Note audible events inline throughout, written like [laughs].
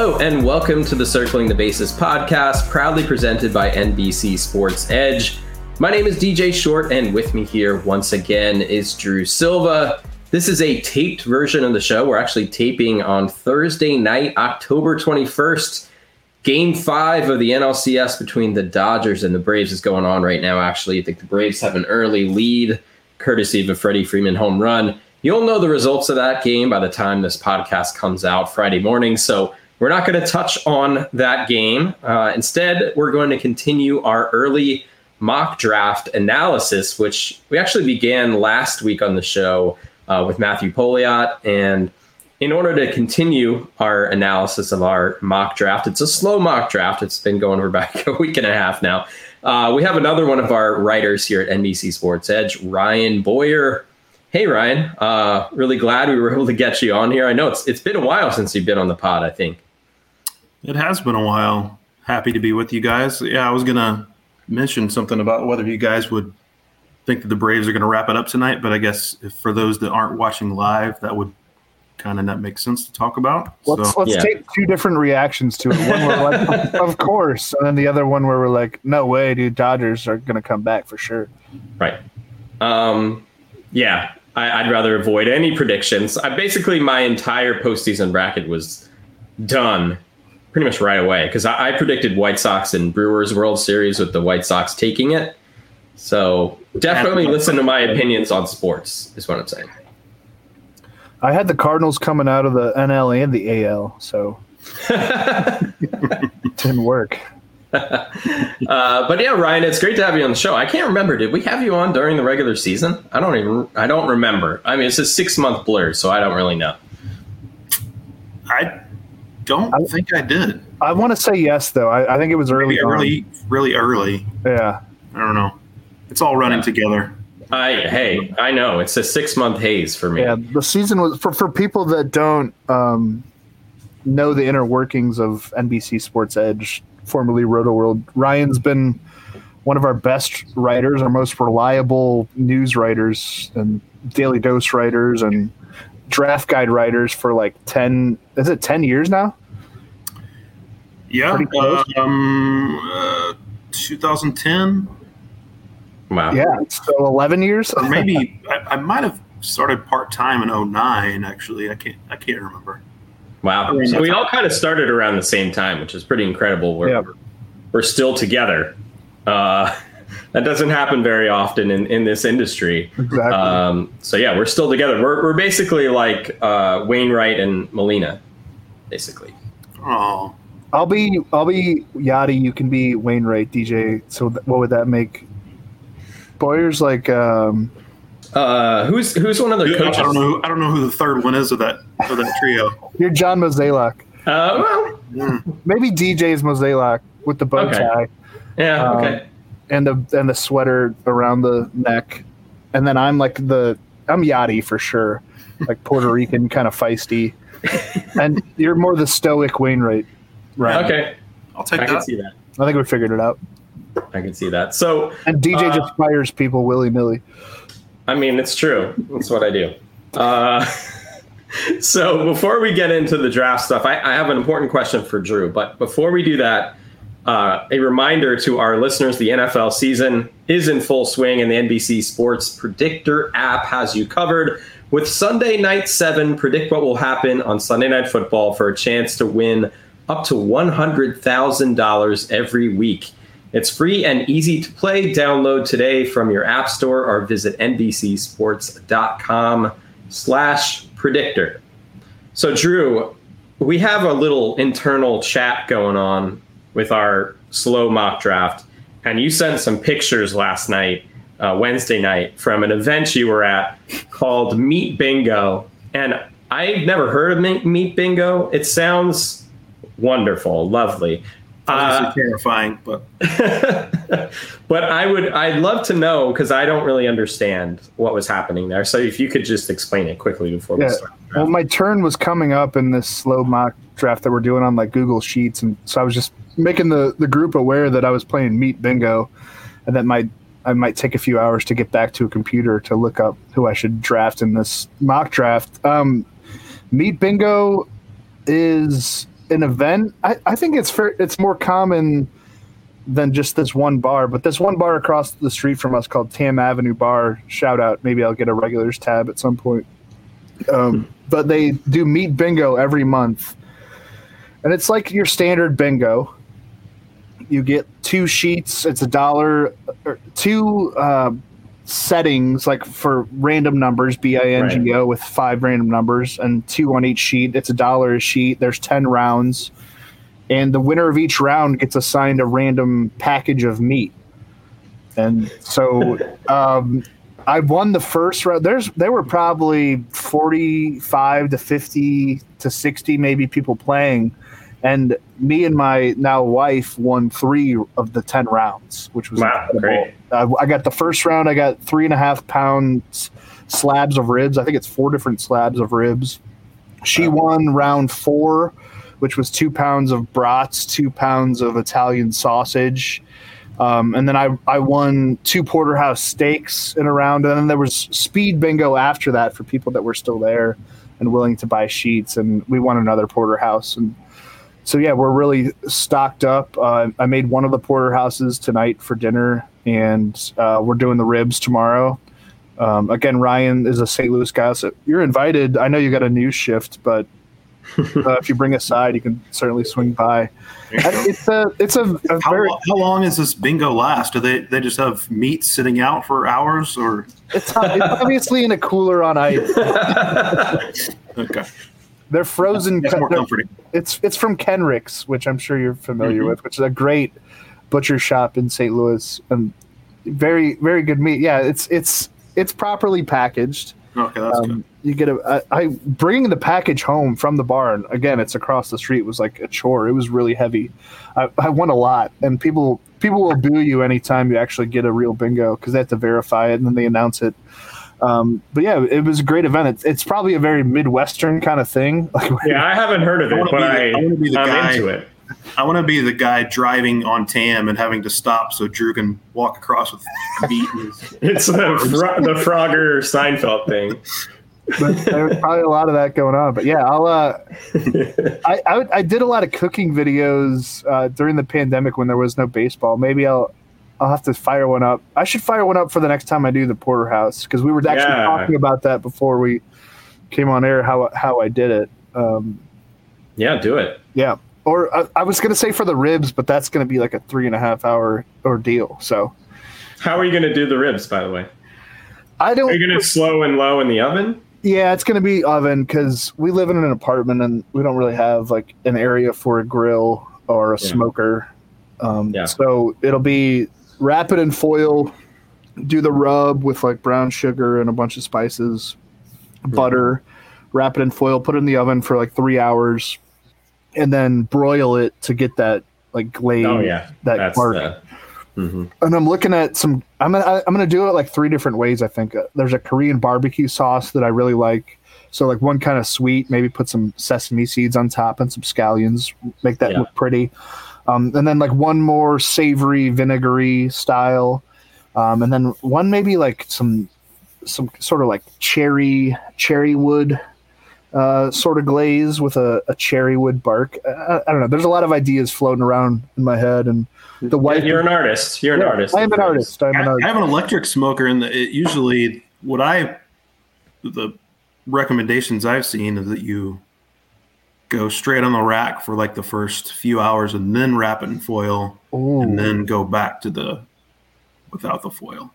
Hello, and welcome to the Circling the Bases podcast, proudly presented by NBC Sports Edge. My name is DJ Short, and with me here once again is Drew Silva. This is a taped version of the show. We're actually taping on Thursday night, October 21st. Game five of the NLCS between the Dodgers and the Braves is going on right now, actually. I think the Braves have an early lead, courtesy of a Freddie Freeman home run. You'll know the results of that game by the time this podcast comes out Friday morning. So we're not going to touch on that game. Uh, instead, we're going to continue our early mock draft analysis, which we actually began last week on the show uh, with Matthew Pouliot. And in order to continue our analysis of our mock draft, it's a slow mock draft. It's been going for [laughs] about a week and a half now. Uh, we have another one of our writers here at NBC Sports Edge, Ryan Boyer. Hey Ryan, uh, really glad we were able to get you on here. I know it's it's been a while since you've been on the pod. I think. It has been a while. Happy to be with you guys. Yeah, I was gonna mention something about whether you guys would think that the Braves are going to wrap it up tonight, but I guess if for those that aren't watching live, that would kind of not make sense to talk about. Let's so. let's yeah. take two different reactions to it. One where like, of course, and then the other one where we're like, no way, dude, Dodgers are going to come back for sure. Right. Um. Yeah, I, would rather avoid any predictions. I basically my entire postseason bracket was done pretty much right away because I, I, predicted White Sox and Brewers World Series with the White Sox taking it. So definitely listen to my opinions on sports is what I'm saying. I had the Cardinals coming out of the NL and the AL, so [laughs] it didn't work. [laughs] uh, but yeah, Ryan, it's great to have you on the show. I can't remember. Did we have you on during the regular season? I don't even. I don't remember. I mean, it's a six month blur, so I don't really know. I don't I, think I did. I want to say yes, though. I, I think it was early, really, really early. Yeah. I don't know. It's all running yeah. together. I hey, I know it's a six month haze for me. Yeah, the season was for for people that don't um, know the inner workings of NBC Sports Edge, formerly Rotoworld. Ryan's been one of our best writers, our most reliable news writers, and daily dose writers, and draft guide writers for like 10 is it 10 years now? Yeah um uh, 2010 wow. Yeah so 11 years. Or maybe [laughs] I, I might have started part-time in 09 actually. I can't i can't remember. Wow. So we all kind of started around the same time which is pretty incredible. We're, yeah. we're still together. Uh [laughs] that doesn't happen very often in, in this industry. Exactly. Um, so yeah, we're still together. We're, we're basically like uh, Wainwright and Molina, basically. Oh, I'll be I'll be Yadi. You can be Wainwright, DJ. So th- what would that make? Boyer's like. Um, uh, who's who's one of the coaches? I don't know. Who, I don't know who the third one is of that of that trio. You're John Mozeliak. Uh, well, mm. maybe DJ's Mozeliak with the bow okay. tie. Yeah. Okay. And the and the sweater around the neck, and then I'm like the I'm Yadi for sure, like Puerto Rican kind of feisty, [laughs] and you're more the stoic Wainwright, right? Okay, I'll take that. I that. can see that. I think we figured it out. I can see that. So and DJ uh, just fires people willy nilly. I mean, it's true. That's what I do. Uh, [laughs] so before we get into the draft stuff, I, I have an important question for Drew. But before we do that, uh, a reminder to our listeners the NFL season is in full swing, and the NBC Sports Predictor app has you covered With Sunday Night 7, predict what will happen on Sunday Night Football for a chance to win up to $100,000 every week. It's free and easy to play. Download today from your app store or visit nbcsports.com slash predictor. So, Drew, we have a little internal chat going on with our slow mock draft, and you sent some pictures last night, uh, Wednesday night, from an event you were at called Meat Bingo. And I've never heard of Meat Bingo. It sounds wonderful, lovely. Uh, terrifying, but [laughs] but I would I'd love to know because I don't really understand what was happening there. So if you could just explain it quickly before yeah. we start. Well, my turn was coming up in this slow mock draft that we're doing on like Google Sheets, and so I was just making the the group aware that I was playing Meat Bingo, and that might I might take a few hours to get back to a computer to look up who I should draft in this mock draft. Um, Meat Bingo is an event. I, I think it's fair, it's more common than just this one bar, but this one bar across the street from us called Tam Avenue Bar. Shout out. Maybe I'll get a regulars tab at some point. Um, but they do meat bingo every month, and it's like your standard bingo. You get two sheets. It's a dollar. Two uh, settings like for random numbers b-i-n-g-o right. with five random numbers and two on each sheet it's a dollar a sheet there's 10 rounds and the winner of each round gets assigned a random package of meat and so [laughs] um, i won the first round there's there were probably 45 to 50 to 60 maybe people playing and me and my now wife won three of the 10 rounds which was wow, great. Uh, I got the first round. I got three and a half pounds slabs of ribs. I think it's four different slabs of ribs. She wow. won round four, which was two pounds of brats, two pounds of Italian sausage. Um, and then I, I won two porterhouse steaks in a round. And then there was speed bingo after that for people that were still there and willing to buy sheets. And we won another porterhouse. And so, yeah, we're really stocked up. Uh, I made one of the porterhouses tonight for dinner and uh, we're doing the ribs tomorrow. Um, again, Ryan is a St. Louis guy, so you're invited. I know you got a new shift, but [laughs] uh, if you bring a side, you can certainly swing by. It's a, it's a, a how, very, how long does this bingo last? Do they they just have meat sitting out for hours, or it's, it's obviously in a cooler on ice. [laughs] okay, they're frozen. It's more comforting. It's it's from Kenrick's, which I'm sure you're familiar mm-hmm. with, which is a great butcher shop in St. Louis. and very very good meat. Yeah, it's it's it's properly packaged. Okay, that's um, good. You get a I, I bringing the package home from the barn. Again, it's across the street. Was like a chore. It was really heavy. I, I won a lot, and people people will boo you anytime you actually get a real bingo because they have to verify it and then they announce it. Um, but yeah, it was a great event. It's, it's probably a very midwestern kind of thing. [laughs] Like, yeah, I haven't heard of it, I but I, I, I am guy, into it. I want to be the guy driving on Tam and having to stop so Drew can walk across with beat. [laughs] it's the, fro- the Frogger Seinfeld thing. but there's probably a lot of that going on. But yeah, I'll. Uh, [laughs] I, I, I did a lot of cooking videos uh, during the pandemic when there was no baseball. Maybe I'll I'll have to fire one up. I should fire one up for the next time I do the porterhouse because we were actually yeah. talking about that before we came on air. How how I did it. Um, yeah, do it. Yeah, or I, I was going to say for the ribs, but that's going to be like a three and a half hour ordeal. So, how are you going to do the ribs? By the way, I don't. Are you going to slow and low in the oven? Yeah, it's going to be oven because we live in an apartment and we don't really have like an area for a grill or a yeah. smoker. Um, yeah. So it'll be wrap it in foil, do the rub with like brown sugar and a bunch of spices, mm-hmm. butter, wrap it in foil, put it in the oven for like three hours and then broil it to get that like glaze. Oh yeah, that That's bark. The, mm-hmm. And I'm looking at some. I'm gonna I'm gonna do it like three different ways. I think there's a Korean barbecue sauce that I really like. So like one kind of sweet, maybe put some sesame seeds on top and some scallions, make that yeah. look pretty. Um, and then like one more savory vinegary style, um, and then one maybe like some some sort of like cherry cherry wood uh, sort of glaze with a, a cherry wood bark. I, I, don't know. There's a lot of ideas floating around in my head, and the white. You're an artist. You're an yeah, artist. I am an artist. I'm I, an artist. I have an electric smoker, and it usually what I the recommendations I've seen is that you go straight on the rack for like the first few hours and then wrap it in foil Ooh. and then go back to the without the foil.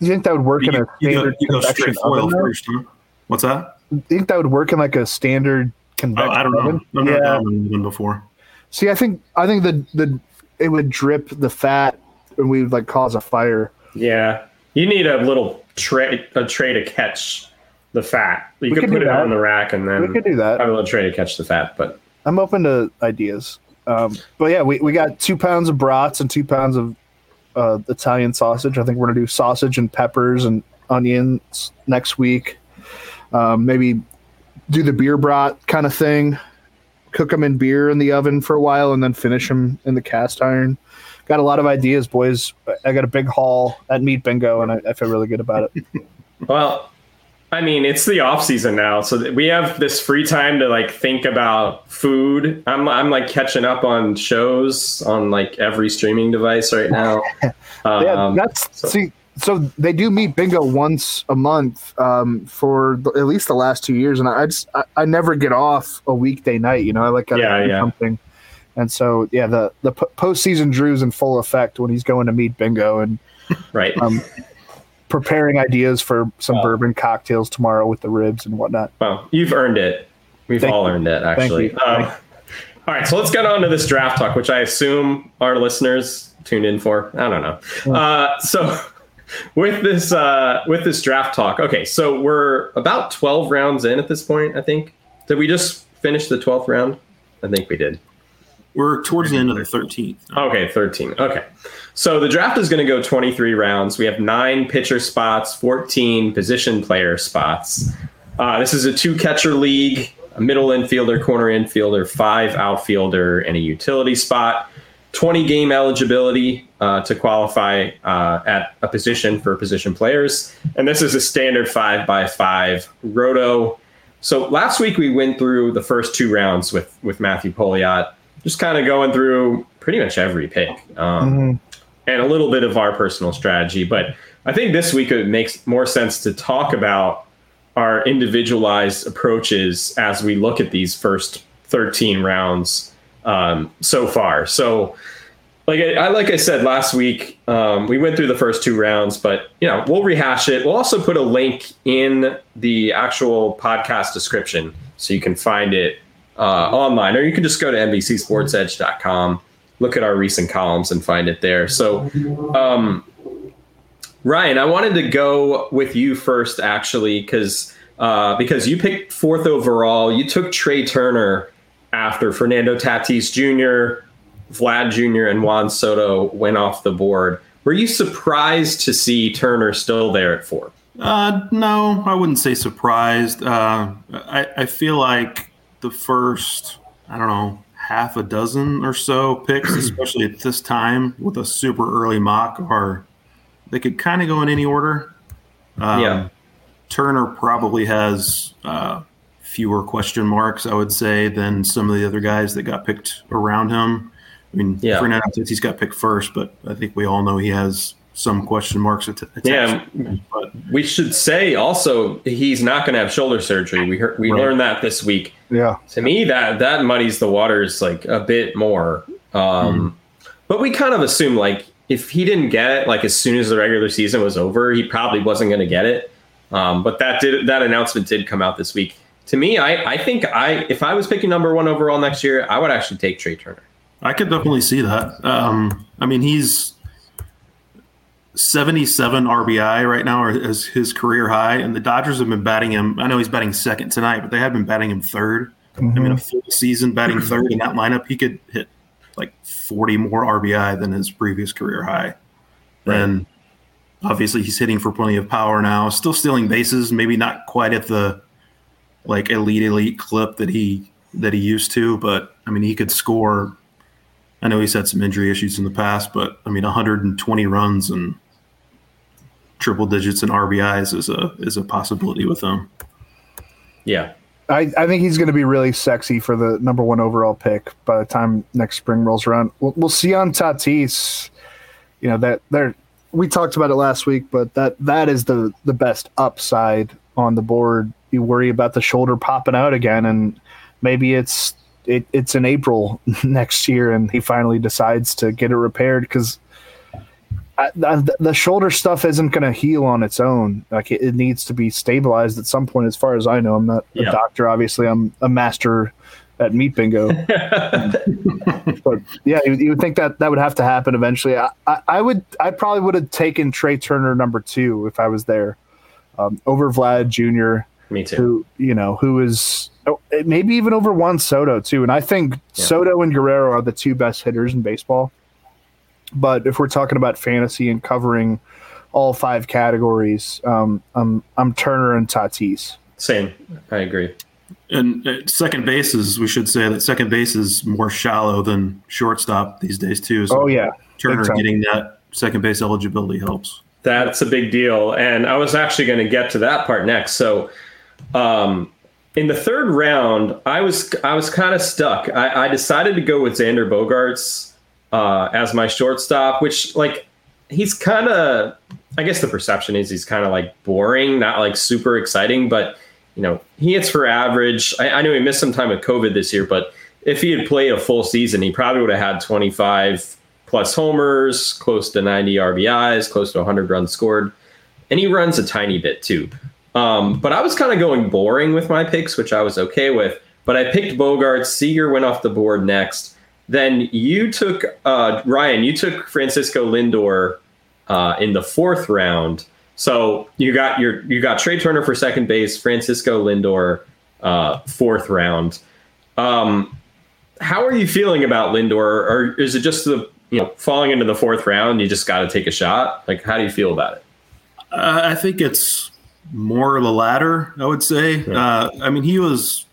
you think that would work You, in a you go, standard you go straight foil oven? first, huh? What's that? You think that would work in like a standard Oh, convection I don't know. oven? I've never Yeah. done one before. See, I think I think the the it would drip the fat and we would like cause a fire. Yeah, you need a little tray, a tray to catch the fat. You We could could put it that. on the rack and then We could do that. little tray to catch the fat. But I'm open to ideas. Um, but yeah, we, we got two pounds of brats and two pounds of uh, Italian sausage. I think we're gonna do sausage and peppers and onions next week. Um, maybe do the beer brat kind of thing. Cook them in beer in the oven for a while and then finish them in the cast iron. Got a lot of ideas, boys. I got a big haul at Meat Bingo, and I, I feel really good about it. well, I mean, it's the off season now, so we have this free time to like think about food. I'm I'm like catching up on shows on like every streaming device right now. [laughs] yeah, Um, that's so- see. So they do meat bingo once a month um, for the, at least the last two years, and I just I, I never get off a weekday night. You know, I like gotta Yeah, do yeah. something. And so yeah, the the postseason Drew's in full effect when he's going to meat bingo and right. um, preparing ideas for some Wow. bourbon cocktails tomorrow with the ribs and whatnot. Well, you've earned it. We've Thank all you. earned it, actually. Um, all right, so let's get on to this draft talk, which I assume our listeners tuned in for. I don't know. Uh, so, [laughs] with this uh, with this draft talk, okay, so we're about twelve rounds in at this point. I think. Did we just finish the twelfth round? I think we did. We're towards the end of the 13th. Okay, 13. Okay. So the draft is going to go 23 rounds. We have nine pitcher spots, 14 position player spots. Uh, this is a two catcher league, a middle infielder, corner infielder, five outfielder, and a utility spot. 20 game eligibility uh, to qualify uh, at a position for position players. And this is a standard five by five roto. So last week we went through the first two rounds with, with Matthew Pouliot, just kind of going through pretty much every pick. Um, and a little bit of our personal strategy. But I think this week it makes more sense to talk about our individualized approaches as we look at these first 13 rounds um, so far. So, like I, I like I said last week, um, we went through the first two rounds, but you know we'll rehash it. We'll also put a link in the actual podcast description so you can find it uh, online, or you can just go to NBCSportsEdge.com, look at our recent columns, and find it there. So, um, Ryan, I wanted to go with you first, actually, because uh, because you picked fourth overall. You took Trea Turner after Fernando Tatis Jr., Vlad Jr., and Juan Soto went off the board. Were you surprised to see Turner still there at four? Uh, no, I wouldn't say surprised. Uh, I, I feel like the first, I don't know, half a dozen or so picks, [clears throat] especially at this time with a super early mock, are they could kind of go in any order. Um, Yeah. Turner probably has uh, fewer question marks, I would say, than some of the other guys that got picked around him. I mean, Yeah. Fernando Tatis got picked first, but I think we all know he has some question marks att- attached. Yeah. But We should say also he's not going to have shoulder surgery. We heard, we Right. learned that this week. Yeah. to me that that muddies the waters like a bit more um but we kind of assume like if he didn't get it like as soon as the regular season was over he probably wasn't going to get it um but that did that announcement did come out this week to me i i think i if i was picking number one overall next year i would actually take trea turner I could definitely see that. Um, I mean, he's 77 RBI right now, or is his career high, and the Dodgers have been batting him. I know he's batting second tonight, but they have been batting him 3rd I mean, a mm-hmm. full season batting [clears throat] third in that lineup, he could hit like 40 more RBI than his previous career high. And obviously, he's hitting for plenty of power now. Still stealing bases, maybe not quite at the like elite elite clip that he that he used to, but I mean, he could score I know he's had some injury issues in the past, but I mean, 120 runs and triple digits in RBIs is a is a possibility with him. yeah I, I think he's going to be really sexy for the number one overall pick by the time next spring rolls around. We'll, we'll see on Tatis. You know that there we talked about it last week, but that that is the the best upside on the board. you worry about the shoulder popping out again, and maybe it's it, it's in April [laughs] next year, and he finally decides to get it repaired because the, the shoulder stuff isn't going to heal on its own. Like it, it, needs to be stabilized at some point. As far as I know, I'm not yeah. a doctor. Obviously, I'm a master at meat bingo. [laughs] but yeah, you, you, would think that that would have to happen eventually. I, I, I, would, I probably would have taken Trea Turner number two if I was there um, over Vlad Jr. Me too. Who you know who is oh, maybe even over Juan Soto too. And I think yeah. Soto and Guerrero are the two best hitters in baseball. But if we're talking about fantasy and covering all five categories, um, I'm I'm Turner and Tatis. Same, I agree. And uh, second base is we should say that second base is more shallow than shortstop these days too. So oh yeah, Turner getting that second base eligibility helps. That's a big deal, and I was actually going to get to that part next. So, um, in the third round, I was I was kind of stuck. I, I decided to go with Xander Bogaerts uh, as my shortstop, which like he's kind of, I guess the perception is he's kind of like boring, not like super exciting, but you know, he hits for average. I, I know he missed some time with COVID this year, but if he had played a full season, he probably would have had 25 plus homers, close to 90 RBIs, close to 100 runs scored. And he runs a tiny bit too. Um, but I was kind of going boring with my picks, which I was okay with. But I picked Bogart. Seager went off the board next. Then you took uh, Ryan. You took Francisco Lindor uh, in the fourth round. So you got your you got Trea Turner for second base, Francisco Lindor uh, fourth round. Um, how are you feeling about Lindor, or is it just the you know falling into the fourth round? You just got to take a shot. Like, how do you feel about it? Uh, I think it's more the latter. I would say. Yeah. Uh, I mean, he was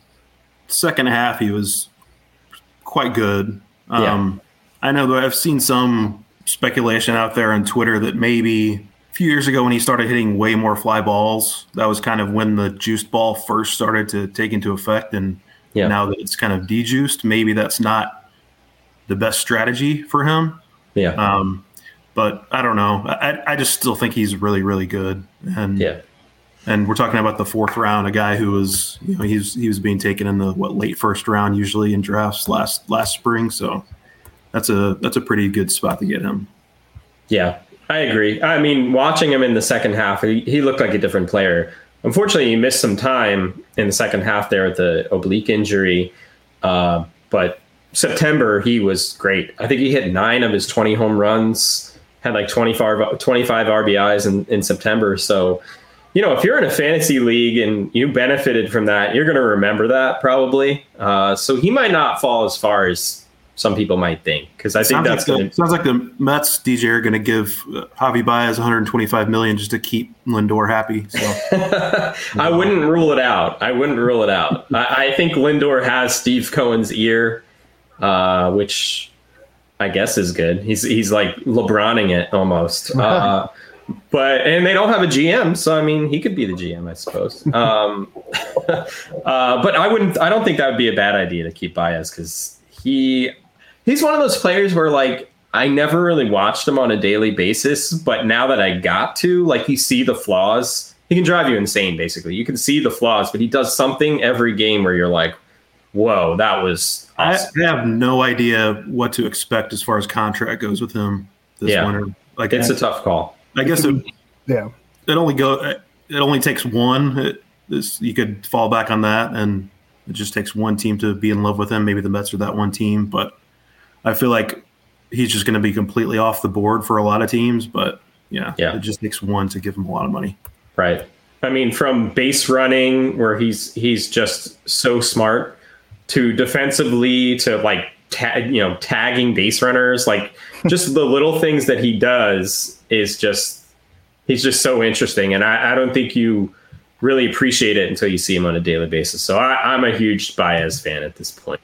second half. He was quite good. Um, yeah. I know that I've seen some speculation out there on Twitter that maybe a few years ago when he started hitting way more fly balls, that was kind of when the juiced ball first started to take into effect. And yeah. now that it's kind of dejuiced, maybe that's not the best strategy for him. Yeah. Um, but I don't know. I, I just still think he's really, really good. And yeah and we're talking about the fourth round, a guy who was, you know, he's he was being taken in the what late first round usually in drafts last last spring. So that's a that's a pretty good spot to get him. Yeah, I agree. I mean, watching him in the second half, he, he looked like a different player. Unfortunately, he missed some time in the second half there with the oblique injury. Uh, but September, he was great. I think he hit nine of his 20 home runs, had like 25, 25 RBIs in, in September. So you know, if you're in a fantasy league and you benefited from that, you're going to remember that probably. Uh, so he might not fall as far as some people might think because I think sounds that's like going to sounds like the Mets DJ are going to give uh, Javi Baez 125 million just to keep Lindor happy. So [laughs] I wouldn't rule it out. I wouldn't rule it out. I, I think Lindor has Steve Cohen's ear, uh, which I guess is good. He's he's like LeBroning it almost. Uh, but and they don't have a GM, so I mean, he could be the GM, I suppose. [laughs] Um, [laughs] uh, but I wouldn't. I don't think that would be a bad idea to keep Baez because he he's one of those players where like I never really watched him on a daily basis, but now that I got to, like, you see the flaws. He can drive you insane. Basically, you can see the flaws, but he does something every game where you're like, "Whoa, that was." Awesome. I have no idea what to expect as far as contract goes with him this yeah. winter. Like, it's I, a tough call. I guess it, yeah, it only go it only takes one. It, this, you could fall back on that, and it just takes one team to be in love with him. Maybe the Mets are that one team, but I feel like he's just going to be completely off the board for a lot of teams. But yeah, yeah, it just takes one to give him a lot of money. Right. I mean, from base running, where he's he's just so smart, to defensively, to like tag, you know, tagging base runners, like just the little things that he does is just he's just so interesting, and I, I don't think you really appreciate it until you see him on a daily basis. So I, am a huge Baez fan at this point.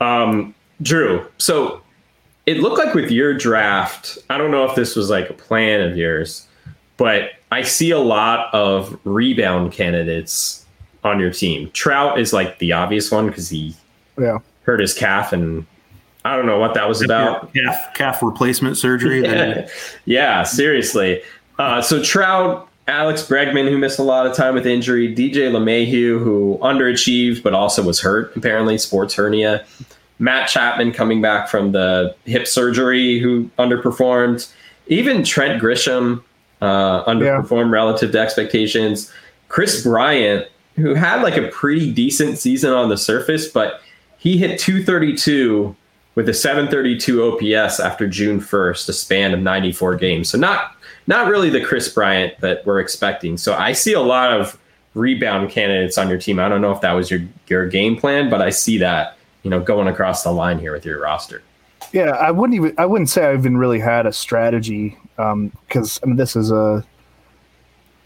Um, Drew, so it looked like with your draft, I don't know if this was like a plan of yours, but I see a lot of rebound candidates on your team. Trout is like the obvious one because he yeah. hurt his calf and I don't know what that was about. Calf, calf replacement surgery. yeah. [laughs] yeah, seriously. Uh, so Trout Alex Bregman, who missed a lot of time with injury, DJ LeMahieu, who underachieved but also was hurt, apparently, sports hernia. Matt Chapman coming back from the hip surgery, who underperformed. Even Trent Grisham uh, underperformed yeah. relative to expectations. Kris Bryant, who had like a pretty decent season on the surface, but he hit 232 with a 732 OPS after June 1st, a span of 94 games. So not not really the Kris Bryant that we're expecting. So I see a lot of rebound candidates on your team. I don't know if that was your your game plan, but I see that you know going across the line here with your roster. Yeah, I wouldn't even I wouldn't say I even really had a strategy um, I mean this is a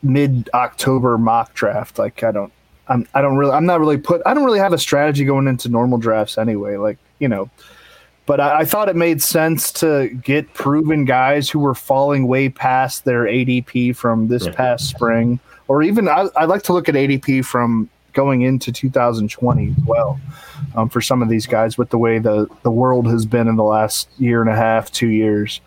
mid October mock draft. Like I don't I'm I don't really I'm not really put I don't really have a strategy going into normal drafts anyway. Like you know but I, I, thought it made sense to get proven guys who were falling way past their ADP from this yeah. past spring, or even I, I like to look at ADP from going into 2020 as well um, for some of these guys with the way the, the world has been in the last year and a half, two years.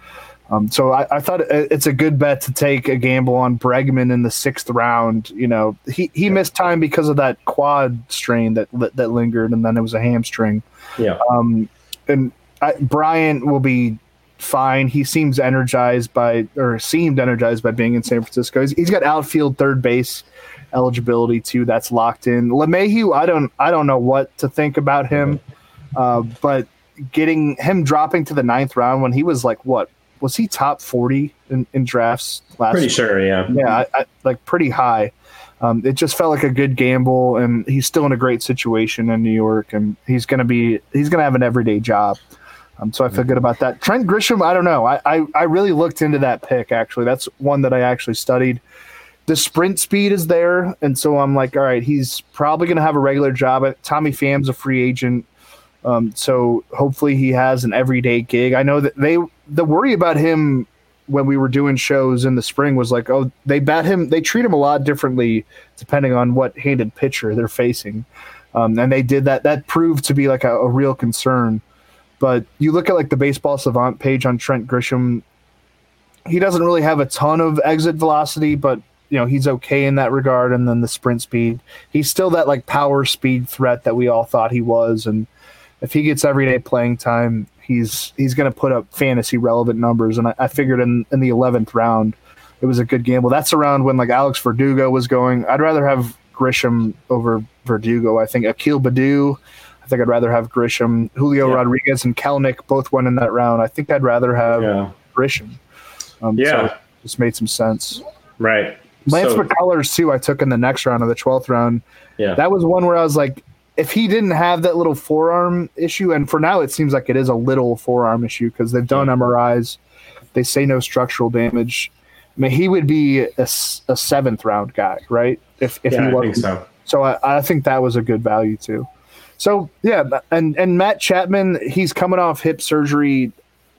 Um, so I, I, thought it's a good bet to take a gamble on Bregman in the sixth round. You know, he, he missed time because of that quad strain that that lingered, and then it was a hamstring. Yeah. Um, and I, Bryant will be fine. He seems energized by, or seemed energized by being in San Francisco. he's, he's got outfield third base eligibility too. That's locked in. LeMahieu, I don't, I don't know what to think about him, uh, but getting him dropping to the ninth round when he was like what was he top 40 in, in drafts last pretty sure yeah yeah I, I, like pretty high um, it just felt like a good gamble and he's still in a great situation in new york and he's going to be he's going to have an everyday job um, so I feel good about that. Trent Grisham, I don't know. I, I, I really looked into that pick, actually. That's one that I actually studied. The sprint speed is there. And so I'm like, all right, he's probably going to have a regular job. Tommy Pham's a free agent. Um, so hopefully he has an everyday gig. I know that they, the worry about him when we were doing shows in the spring was like, oh, they bat him, they treat him a lot differently depending on what handed pitcher they're facing. Um, and they did that. That proved to be like a, a real concern. But you look at like the baseball savant page on Trent Grisham, he doesn't really have a ton of exit velocity, but you know, he's okay in that regard. And then the sprint speed, he's still that like power speed threat that we all thought he was. And if he gets everyday playing time, he's he's going to put up fantasy relevant numbers. And I, I figured in, in the 11th round, it was a good gamble. That's around when like Alex Verdugo was going. I'd rather have Grisham over Verdugo. I think Akil Baddoo I think I'd rather have Grisham, Julio yeah. Rodriguez, and Kelenic both went in that round. I think I'd rather have yeah. Grisham. Um, yeah, so just made some sense. Right. Lance so, McCullers too. I took in the next round of the twelfth round. Yeah, that was one where I was like, if he didn't have that little forearm issue, and for now it seems like it is a little forearm issue because they've done MRIs, they say no structural damage. I mean, he would be a, a seventh round guy, right? If if yeah, he wasn't. so. So I, I think that was a good value too. So yeah, and and Matt Chapman, he's coming off hip surgery.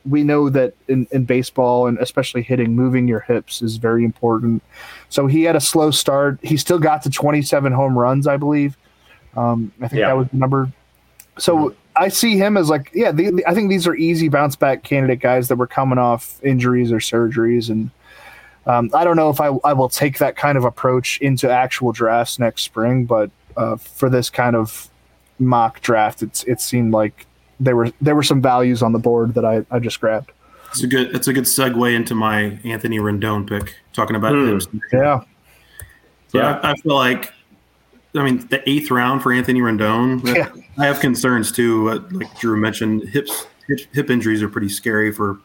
We know that in, in baseball and especially hitting, moving your hips is very important. So he had a slow start. He still got to 27 home runs, I believe. Um, I think yeah. that was the number. So mm-hmm. I see him as like, yeah, the, I think these are easy bounce back candidate guys that were coming off injuries or surgeries. And um, I don't know if I, I will take that kind of approach into actual drafts next spring, but uh, for this kind of mock draft, it's it seemed like there were there were some values on the board that I, I just grabbed. It's a good it's a good segue into my Anthony Rendon pick. Talking about mm. yeah, yeah. I, I, feel like I mean the eighth round for Anthony Rendon. [laughs] Yeah. I have concerns too. Uh, like Drew mentioned, hips hip, hip injuries are pretty scary for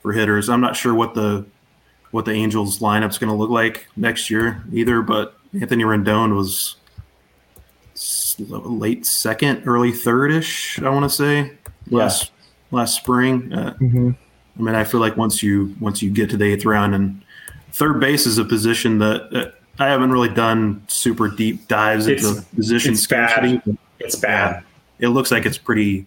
for hitters. I'm not sure what the what the Angels lineup's going to look like next year either. But Anthony Rendon was late second, early third ish. I want to say last yeah. last spring. Uh, mm-hmm. I mean, I feel like once you once you get to the eighth round, and third base is a position that, that I haven't really done super deep dives it's, into position it's scarcity. Bad. It's bad. It looks like it's pretty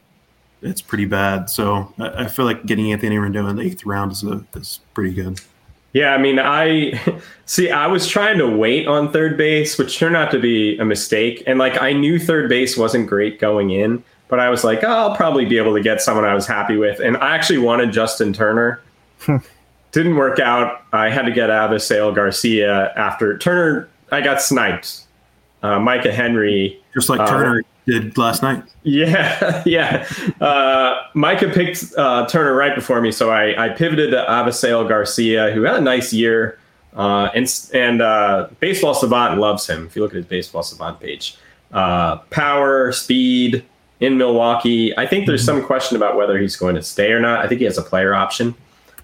it's pretty bad. So I, I feel like getting Anthony Rendon in the eighth round is a, is pretty good. Yeah, I mean, I [laughs] see. I was trying to wait on third base, which turned out to be a mistake. And like, I knew third base wasn't great going in, but I was like, oh, I'll probably be able to get someone I was happy with. And I actually wanted Justin Turner [laughs] didn't work out. I had to get out of Sale Garcia after Turner. I got sniped. Uh, Micah Henry, just like uh, Turner did last night. Yeah, [laughs] yeah. Uh, Micah picked uh, Turner right before me, so I, I pivoted to Avisail Garcia, who had a nice year. Uh, and and uh, Baseball Savant loves him. If you look at his Baseball Savant page, uh, power, speed in Milwaukee. I think there's some question about whether he's going to stay or not. I think he has a player option.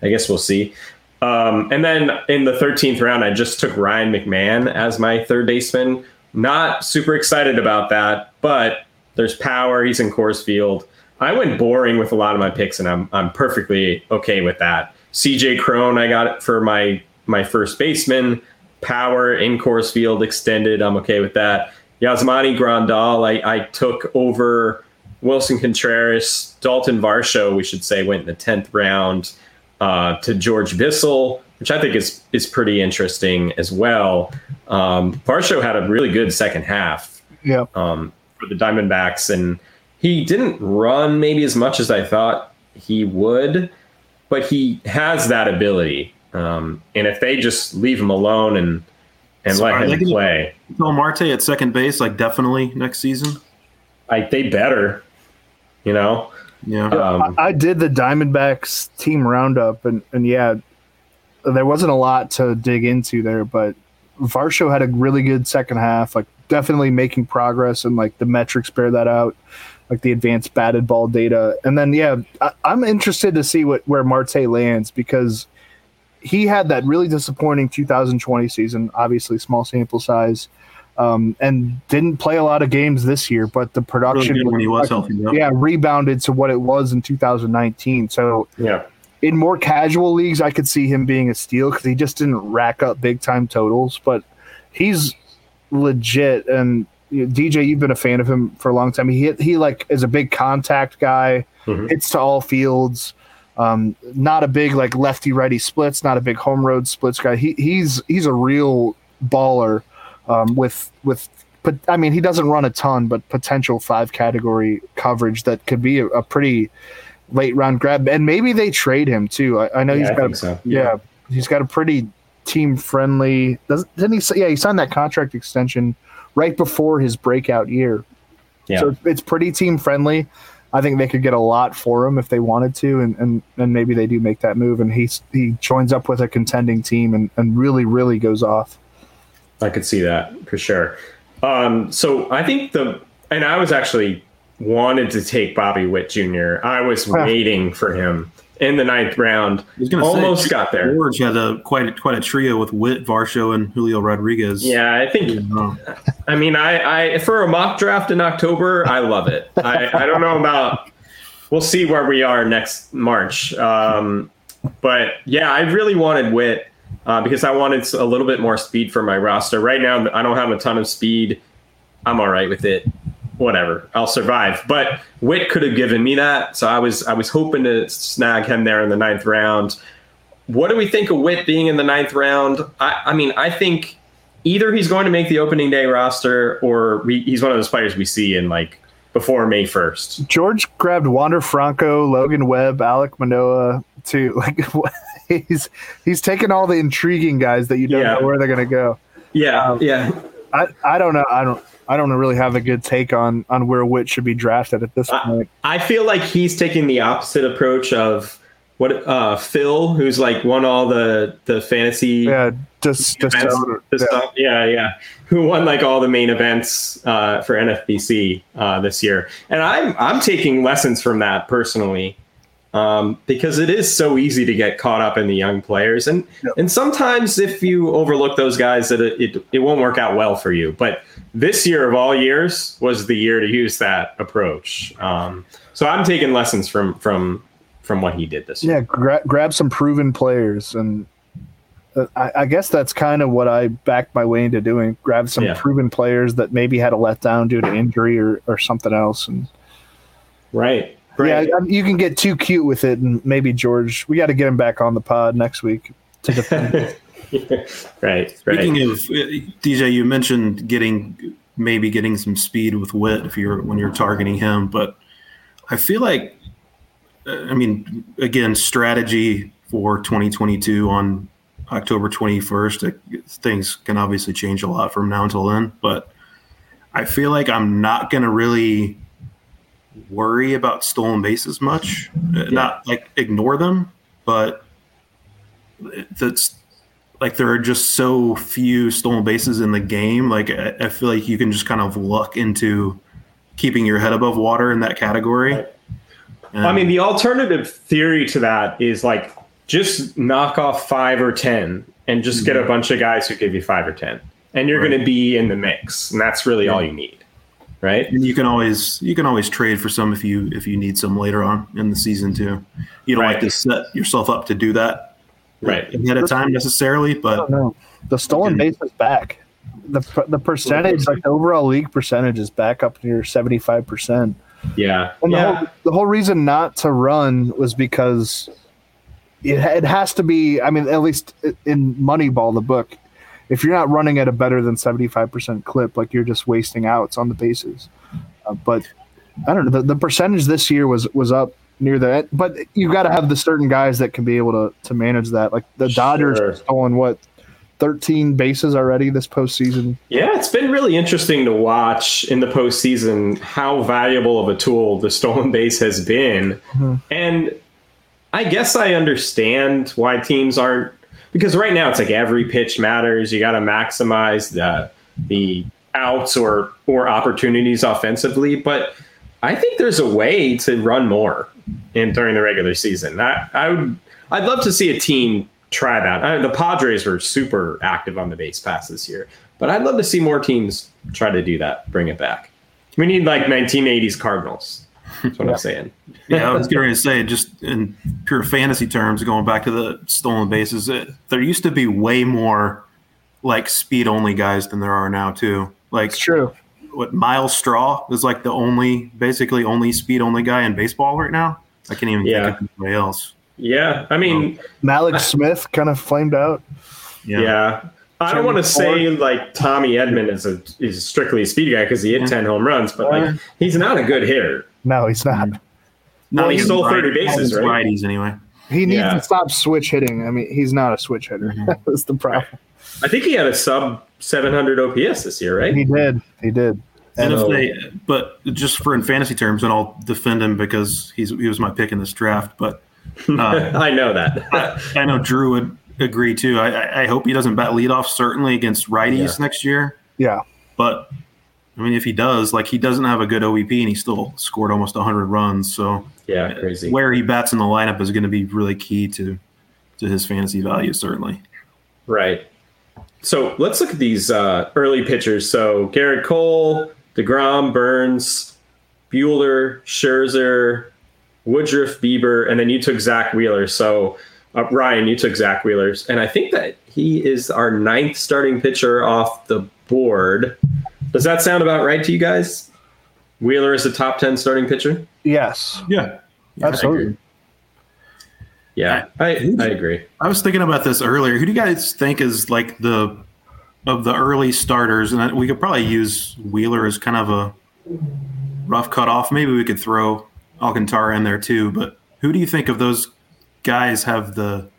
I guess we'll see. Um, and then in the 13th round, I just took Ryan McMahon as my third baseman. Not super excited about that, but there's power. He's in Coors Field. I went boring with a lot of my picks, and I'm I'm perfectly okay with that. CJ Cron, I got it for my my first baseman. Power in Coors Field extended. I'm okay with that. Yasmani Grandal, I, I took over Willson Contreras. Dalton Varsho, we should say, went in the 10th round uh, to George Bissell, which I think is is pretty interesting as well. Um, Varsho had a really good second half. Yeah. Um, for the Diamondbacks, and he didn't run maybe as much as I thought he would, but he has that ability. Um, and if they just leave him alone and and So let him gonna- play, Phil Marte at second base, like definitely next season. I they better, you know. Yeah. Um, I did the Diamondbacks team roundup, and and yeah, there wasn't a lot to dig into there, but Varsho had a really good second half, like definitely making progress, and like the metrics bear that out, like the advanced batted ball data, and then yeah, I, I'm interested to see what where Marte lands because he had that really disappointing 2020 season, obviously small sample size. Um, and didn't play a lot of games this year, but the production good when he was healthy. Yep. yeah, rebounded to what it was in 2019. So yeah, in more casual leagues, I could see him being a steal because he just didn't rack up big time totals. But he's legit, and you know, DJ, you've been a fan of him for a long time. He he like is a big contact guy, Mhm. hits to all fields. Um, not a big like lefty righty splits, not a big home road splits guy. He he's he's a real baller um, with with. But I mean, he doesn't run a ton, but potential five category coverage that could be a, a pretty late round grab, and maybe they trade him too. I, I know yeah, he's got a, so. yeah, he's got a pretty team friendly. Doesn't didn't he? say- Yeah, he signed that contract extension right before his breakout year. Yeah. So it's pretty team friendly. I think they could get a lot for him if they wanted to, and and, and maybe they do make that move, and he he joins up with a contending team and, and really really goes off. I could see that for sure. Um, so I think the and I was actually wanted to take Bobby Witt Jr. I was waiting for him in the ninth round. Almost say, got there. George had a quite a, quite a trio with Witt, Varsho, and Julio Rodriguez. Yeah, I think I mean, I, I for a mock draft in October, I love it. I, I don't know about. We'll see where we are next March. Um, but yeah, I really wanted Witt uh, because I wanted a little bit more speed for my roster. Right now, I don't have a ton of speed. I'm all right with it. Whatever, I'll survive. But Witt could have given me that, so I was I was hoping to snag him there in the ninth round. What do we think of Witt being in the ninth round? I, I mean, I think either he's going to make the opening day roster or we, he's one of those players we see in like before May 1st. George grabbed Wander Franco, Logan Webb, Alek Manoah too. [laughs] Like he's he's taking all the intriguing guys that you don't Yeah. know where they're gonna go. Yeah, Um, yeah. I, I don't know. I don't I don't really have a good take on on where Witt should be drafted at this point. I feel like he's taking the opposite approach of what uh, Phil, who's like won all the the fantasy Yeah, just just yeah. Yeah, yeah. Who won like all the main events uh, for NFBC uh, this year? And I'm I'm taking lessons from that personally. Um, because it is so easy to get caught up in the young players, and Yep. and sometimes if you overlook those guys, that it, it it won't work out well for you. But this year of all years was the year to use that approach. Um, so I'm taking lessons from from from what he did this year. yeah, gra- grab some proven players, and uh, I, I guess that's kind of what I backed my way into doing. Grab some Yeah. proven players that maybe had a letdown due to injury or, or something else, and Right. Right. yeah, um, you can get too cute with it, and maybe George, we got to get him back on the pod next week to defend. [laughs] right. Speaking Right. of uh, DJ, you mentioned getting maybe getting some speed with Witt if you're when you're targeting him, but I feel like, uh, I mean, again, strategy for 2022 on October 21st. things can obviously change a lot from now until then, but I feel like I'm not going to really worry about stolen bases much. Yeah. Not like ignore them, but that's like there are just so few stolen bases in the game. Like I, I feel like you can just kind of luck into keeping your head above water in that category. Right. I mean, the alternative theory to that is like just knock off five or 10 and just mm-hmm. get a mm-hmm. bunch of guys who give you five or 10 and you're right. going to be in the mix. And that's really yeah. all you need. Right. And you can always, you can always trade for some if you, if you need some later on in the season too. You don't right. like to set yourself up to do that right ahead of time necessarily, but the stolen base is back. The, the percentage, like the overall league percentage, is back up near seventy five percent. Yeah, and the, yeah. Whole, the whole reason not to run was because it, it has to be. I mean, at least in Moneyball, the book, if you're not running at a better than 75% clip, like you're just wasting outs on the bases. Uh, but I don't know. The, the percentage this year was was up near that, but you got to have the certain guys that can be able to to manage that. Like the Dodgers sure. stolen what 13 bases already this postseason. Yeah, it's been really interesting to watch in the postseason how valuable of a tool the stolen base has been. Mm-hmm. And I guess I understand why teams aren't because right now it's like every pitch matters. You got to maximize the the outs or or opportunities offensively, but I think there's a way to run more in during the regular season. I, I would I'd love to see a team try that. I, the Padres were super active on the base pass this year, but I'd love to see more teams try to do that, bring it back. We need like 1980s Cardinals. That's what yeah. I'm saying. yeah, I was going to say, just in pure fantasy terms, going back to the stolen bases, it, there used to be way more like speed only guys than there are now, too. Like, it's true. What Myles Straw is like the only, basically, only speed only guy in baseball right now. I can't even yeah. think of anybody else. Yeah, I mean, um, Mallex Smith kind of flamed out. Yeah. yeah. I don't want to say like Tommy Edman is a is strictly a speed guy because he hit ten home runs, but like he's not a good hitter. No, he's not. No, he stole thirty bases, right? Righties anyway. He needs yeah. to stop switch hitting. I mean, he's not a switch hitter. Mm-hmm. [laughs] That's the problem. I think he had a sub 700 OPS this year, right? He did. He did. And if they, but just for in fantasy terms, and I'll defend him because he's he was my pick in this draft. But uh, [laughs] I know that. I, I, know Drew would agree too. I, I hope he doesn't bat leadoff certainly against righties yeah. next year. Yeah, but I mean, if he does, like he doesn't have a good OBP and he still scored almost 100 runs. So yeah, crazy. Where he bats in the lineup is going to be really key to to his fantasy value, certainly. Right. So let's look at these uh, early pitchers. So Gerrit Cole, Degrom, Burnes, Buehler, Scherzer, Woodruff, Bieber, and then you took Zack Wheeler. So uh, Ryan, you took Zack Wheeler's, and I think that he is our ninth starting pitcher off the board. Does that sound about right to you guys? Wheeler is a top ten starting pitcher. Yes. Yeah. yeah Absolutely. Yeah, I, I agree. I was thinking about this earlier. Who do you guys think is like the of the early starters? And we could probably use Wheeler as kind of a rough cutoff. Maybe we could throw Alcantara in there too. But who do you think of those guys have the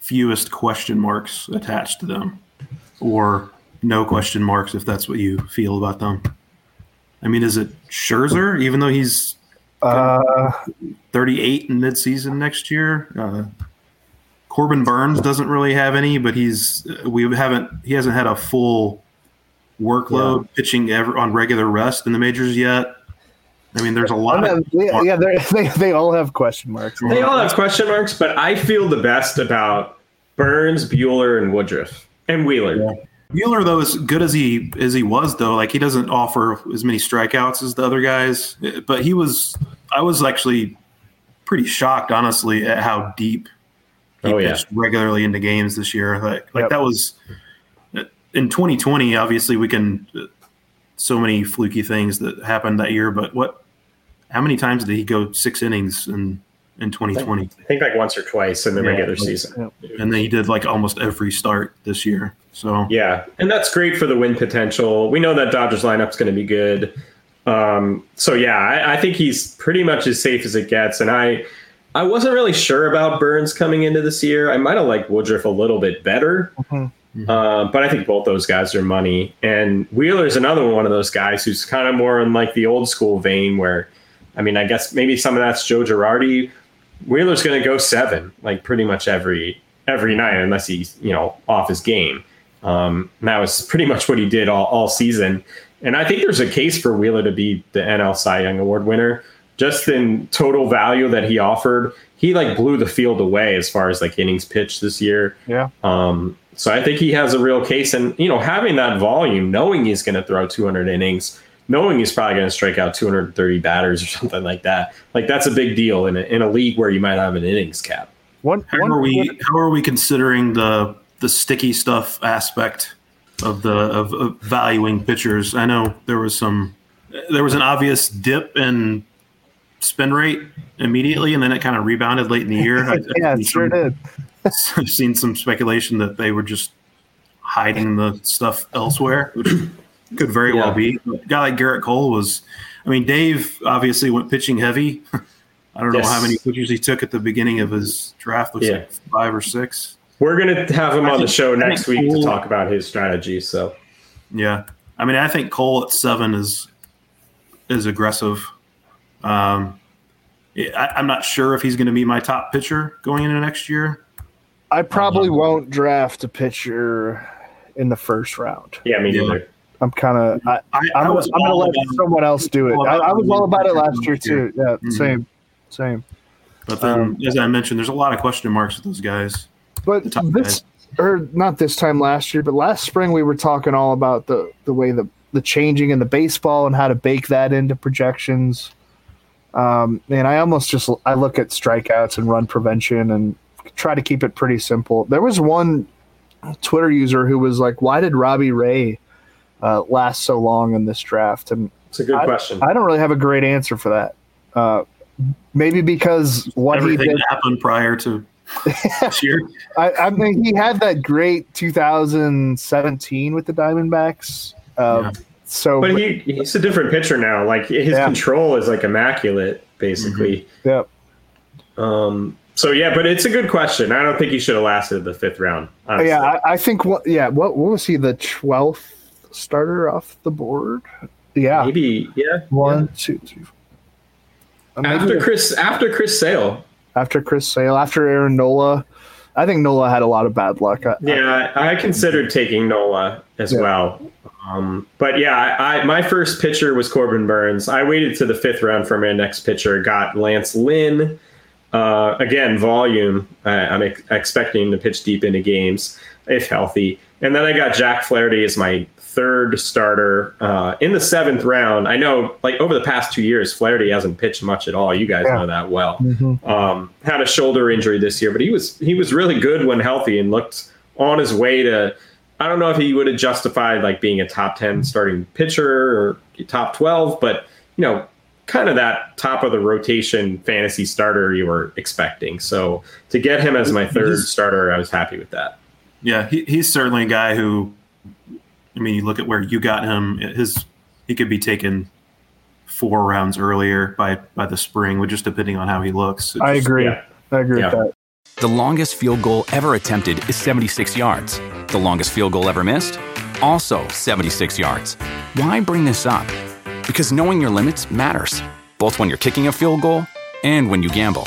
fewest question marks attached to them, or no question marks if that's what you feel about them? I mean, is it Scherzer, even though he's uh, 38 in midseason next year? Uh, Corbin Burnes doesn't really have any, but he's we haven't he hasn't had a full workload yeah. pitching ever on regular rest in the majors yet. I mean, there's a lot. Of yeah, yeah they they all have question marks. They all have question marks, but I feel the best about Burnes, Buehler, and Woodruff and Wheeler. Yeah. Wheeler, though, as good as he as he was, though, like he doesn't offer as many strikeouts as the other guys. But he was, I was actually pretty shocked, honestly, at how deep he oh, pitched regularly into games this year. Like, like yep. that was in 2020. Obviously, we can so many fluky things that happened that year. But what? How many times did he go six innings in in 2020? I think, I think like once or twice in the yeah, regular season, and then he did like almost every start this year. So yeah, and that's great for the win potential. We know that Dodgers lineup's going to be good. Um, so yeah, I, I think he's pretty much as safe as it gets, and I. I wasn't really sure about Burnes coming into this year. I might have liked Woodruff a little bit better. Mm-hmm. Uh, but I think both those guys are money. And Wheeler's another one of those guys who's kind of more in like the old school vein where, I mean, I guess maybe some of that's Joe Girardi. Wheeler's going to go seven like pretty much every every night unless he's you know off his game. Um, that was pretty much what he did all, all season. And I think there's a case for Wheeler to be the NL Cy Young Award winner just in total value that he offered. He like blew the field away as far as like innings pitched this year. Yeah. Um, so I think he has a real case, and you know, having that volume, knowing he's going to throw 200 innings, knowing he's probably going to strike out 230 batters or [laughs] something like that, like that's a big deal in a, in a league where you might have an innings cap. One, how one, are we? How are we considering the the sticky stuff aspect of the of, of valuing pitchers? I know there was some, there was an obvious dip in spin rate immediately, and then it kind of rebounded late in the year. [laughs] yeah, it sure did. I've [laughs] seen some speculation that they were just hiding the stuff elsewhere, which could very yeah. well be. a guy like Gerrit Cole was, I mean, Dave obviously went pitching heavy. [laughs] I don't yes. know how many pitchers he took at the beginning of his draft. Looks yeah. like five or six. We're gonna have him I on the show next week Cole, to talk about his strategy. So, yeah, I mean, I think Cole at seven is is aggressive. Um, I, am not sure if he's going to be my top pitcher going into next year. I probably um, won't draft a pitcher in the first round. Yeah, me neither. I'm kind of. I, I, I, am going to let someone else do it. I, I, was all about it last year too. Yeah, mm-hmm. same, same. But then, um, as I mentioned, there's a lot of question marks with those guys. But this, guys. or not this time last year, but last spring we were talking all about the the way the the changing in the baseball and how to bake that into projections. Um, and I almost just I look at strikeouts and run prevention and try to keep it pretty simple. There was one Twitter user who was like, "Why did Robbie Ray uh, last so long in this draft?" And it's a good I, question. I don't really have a great answer for that. Uh, maybe because what Everything he did happened prior to this year. [laughs] I, I, mean, he had that great 2017 with the Diamondbacks. Uh, yeah. So, but he he's a different pitcher now. Like his yeah. control is like immaculate, basically. Mm-hmm. Yep. Um. So yeah, but it's a good question. I don't think he should have lasted the fifth round. Honestly. Yeah, I, I, think what. Yeah, what, what was he? The twelfth starter off the board. Yeah, maybe. Yeah, one, yeah. two, three. After Chris, after Chris Sale, after Chris Sale, after Aaron Nola, I think Nola had a lot of bad luck. I, yeah, I, I considered taking Nola as yeah. well. Um, but yeah, I, my first pitcher was Corbin Burnes. I waited to the fifth round for my next pitcher. Got Lance Lynn. Uh, again, volume. I'm ex- expecting to pitch deep into games if healthy. And then I got Jack Flaherty as my third starter uh, in the seventh round. I know, like over the past two years, Flaherty hasn't pitched much at all. You guys yeah. know that well. Mm-hmm. Um, had a shoulder injury this year, but he was he was really good when healthy and looked on his way to I don't know if he would have justified like being a top 10 starting pitcher or top 12, but you know, kind of that top of the rotation fantasy starter you were expecting. So to get him as my third starter, I was happy with that. Yeah, he, he's certainly a guy who, I mean, you look at where you got him, his he could be taken four rounds earlier by by the spring, just depending on how he looks. I agree. Yeah. I agree yeah. with that. The longest field goal ever attempted is 76 yards. The longest field goal ever missed? Also 76 yards. Why bring this up? Because knowing your limits matters, both when you're kicking a field goal and when you gamble.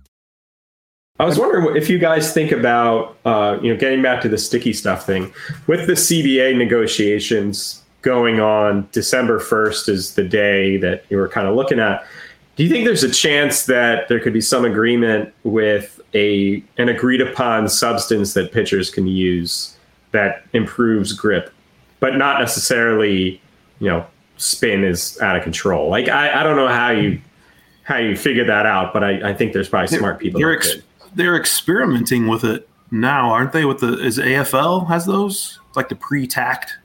I was wondering if you guys think about, uh, you know, getting back to the sticky stuff thing with the CBA negotiations going on. December first is the day that you were kind of looking at. Do you think there's a chance that there could be some agreement with a an agreed upon substance that pitchers can use that improves grip, but not necessarily, you know, spin is out of control? Like I, I don't know how you how you figure that out, but I, I think there's probably smart people. Ex- could. They're experimenting with it now, aren't they? With the is AFL has those? It's like the pre-tacked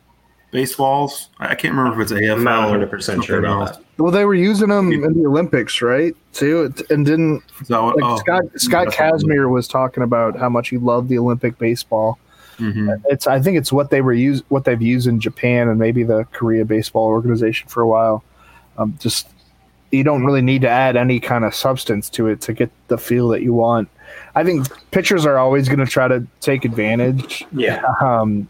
baseballs. I I can't remember if it's AFL. I'm not or 100 percent sure about else. that. Well, they were using them in the Olympics, right? Too, and didn't Is that what- like oh, Scott Scott Kazmir was talking about how much he loved the Olympic baseball. Mhm. It's I think it's what they were use what they've used in Japan and maybe the Korea Baseball Organization for a while. Um, just you don't really need to add any kind of substance to it to get the feel that you want. I think pitchers are always going to try to take advantage Yeah. um,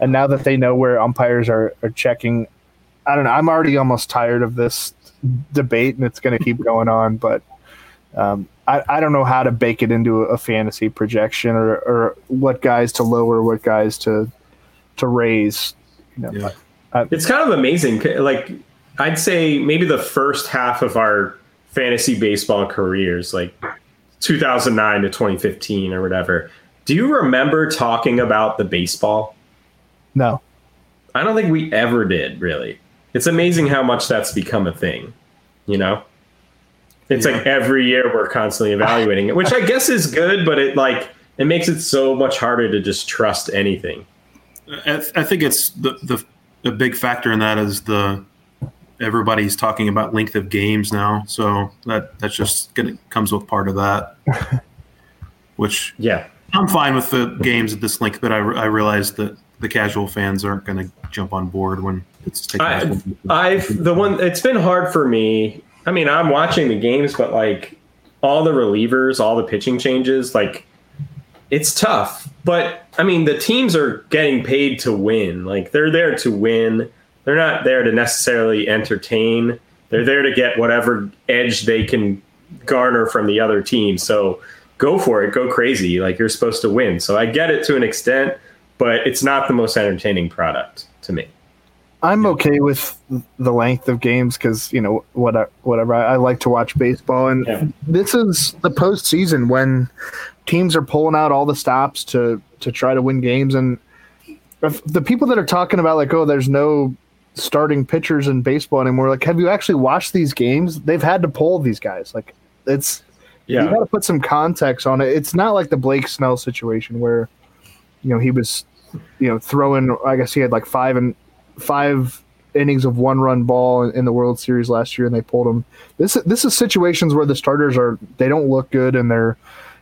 and now that they know where umpires are, are checking, I don't know. I'm already almost tired of this debate, and it's going to keep [laughs] going on. But um, I, I don't know how to bake it into a fantasy projection or, or what guys to lower, what guys to to raise. You know, Yeah. It's kind of amazing. Like I'd say maybe the first half of our fantasy baseball careers, like 2009 to 2015 or whatever. Do you remember talking about the baseball? no, I don't think we ever did, really. It's amazing how much that's become a thing, you know? It's like every year we're constantly evaluating it, which I guess is good, but it like it makes it so much harder to just trust anything. I, I think it's the, the the big factor in that is the everybody's talking about length of games now, so that that's just gonna comes with part of that. [laughs] Which Yeah. I'm fine with the games at this length, but I, I realize that the casual fans aren't going to jump on board when it's taking. I, I've the one. It's been hard for me. I mean, I'm watching the games, but like all the relievers, all the pitching changes, like it's tough. But I mean, the teams are getting paid to win. Like they're there to win. They're not there to necessarily entertain. They're there to get whatever edge they can garner from the other team. So go for it, go crazy. Like you're supposed to win. So I get it to an extent, but it's not the most entertaining product to me. I'm okay with the length of games because you know what whatever I, I like to watch baseball, and Yeah. this is the postseason when teams are pulling out all the stops to to try to win games, and if the people that are talking about like oh there's no starting pitchers in baseball anymore, like have you actually watched these games? They've had to pull these guys, like it's you got to put some context on it. It's not like the Blake Snell situation where, you know, he was, you know, throwing. I guess he had like five and five innings of one run ball in, in the World Series last year, and they pulled him. This this is situations where the starters are they don't look good and they're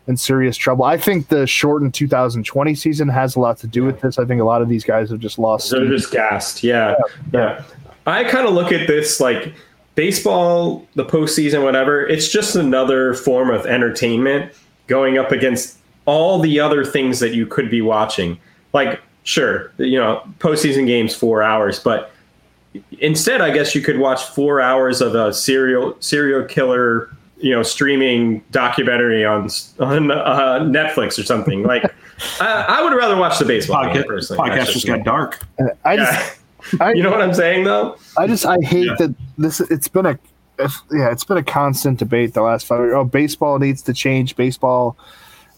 in serious trouble. I think the shortened 2020 season has a lot to do with this. I think a lot of these guys have just lost. They're just gassed. Yeah. Yeah. I kind of look at this like baseball, the postseason, whatever. It's just another form of entertainment going up against all the other things that you could be watching. Like, sure, you know, postseason games, four hours, but instead, I guess you could watch four hours of a serial serial killer, you know, streaming documentary on on uh, Netflix or something. Like, [laughs] I, I would rather watch the baseball game podcast, personally. podcast That's just got dark. I Yeah. just I, [laughs] You know what I'm saying, though? I just I hate Yeah. that this. It's been a yeah, it's been a constant debate the last five. years. Oh, baseball needs to change. Baseball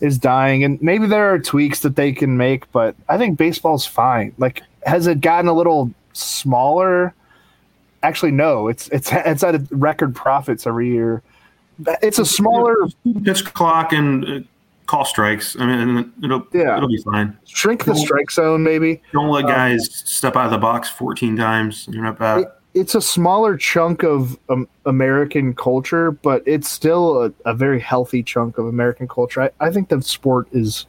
is dying, and maybe there are tweaks that they can make, but I think baseball's fine. Like, has it gotten a little smaller? Actually, no. It's it's it's at record profits every year. It's a smaller Pitch clock and uh, call strikes. I mean, it'll Yeah. it'll be fine. shrink the strike zone, maybe. Don't let guys step out of the box 14 times. You're not bad. It- it's a smaller chunk of um, American culture, but it's still a, a very healthy chunk of American culture. I, I think the sport is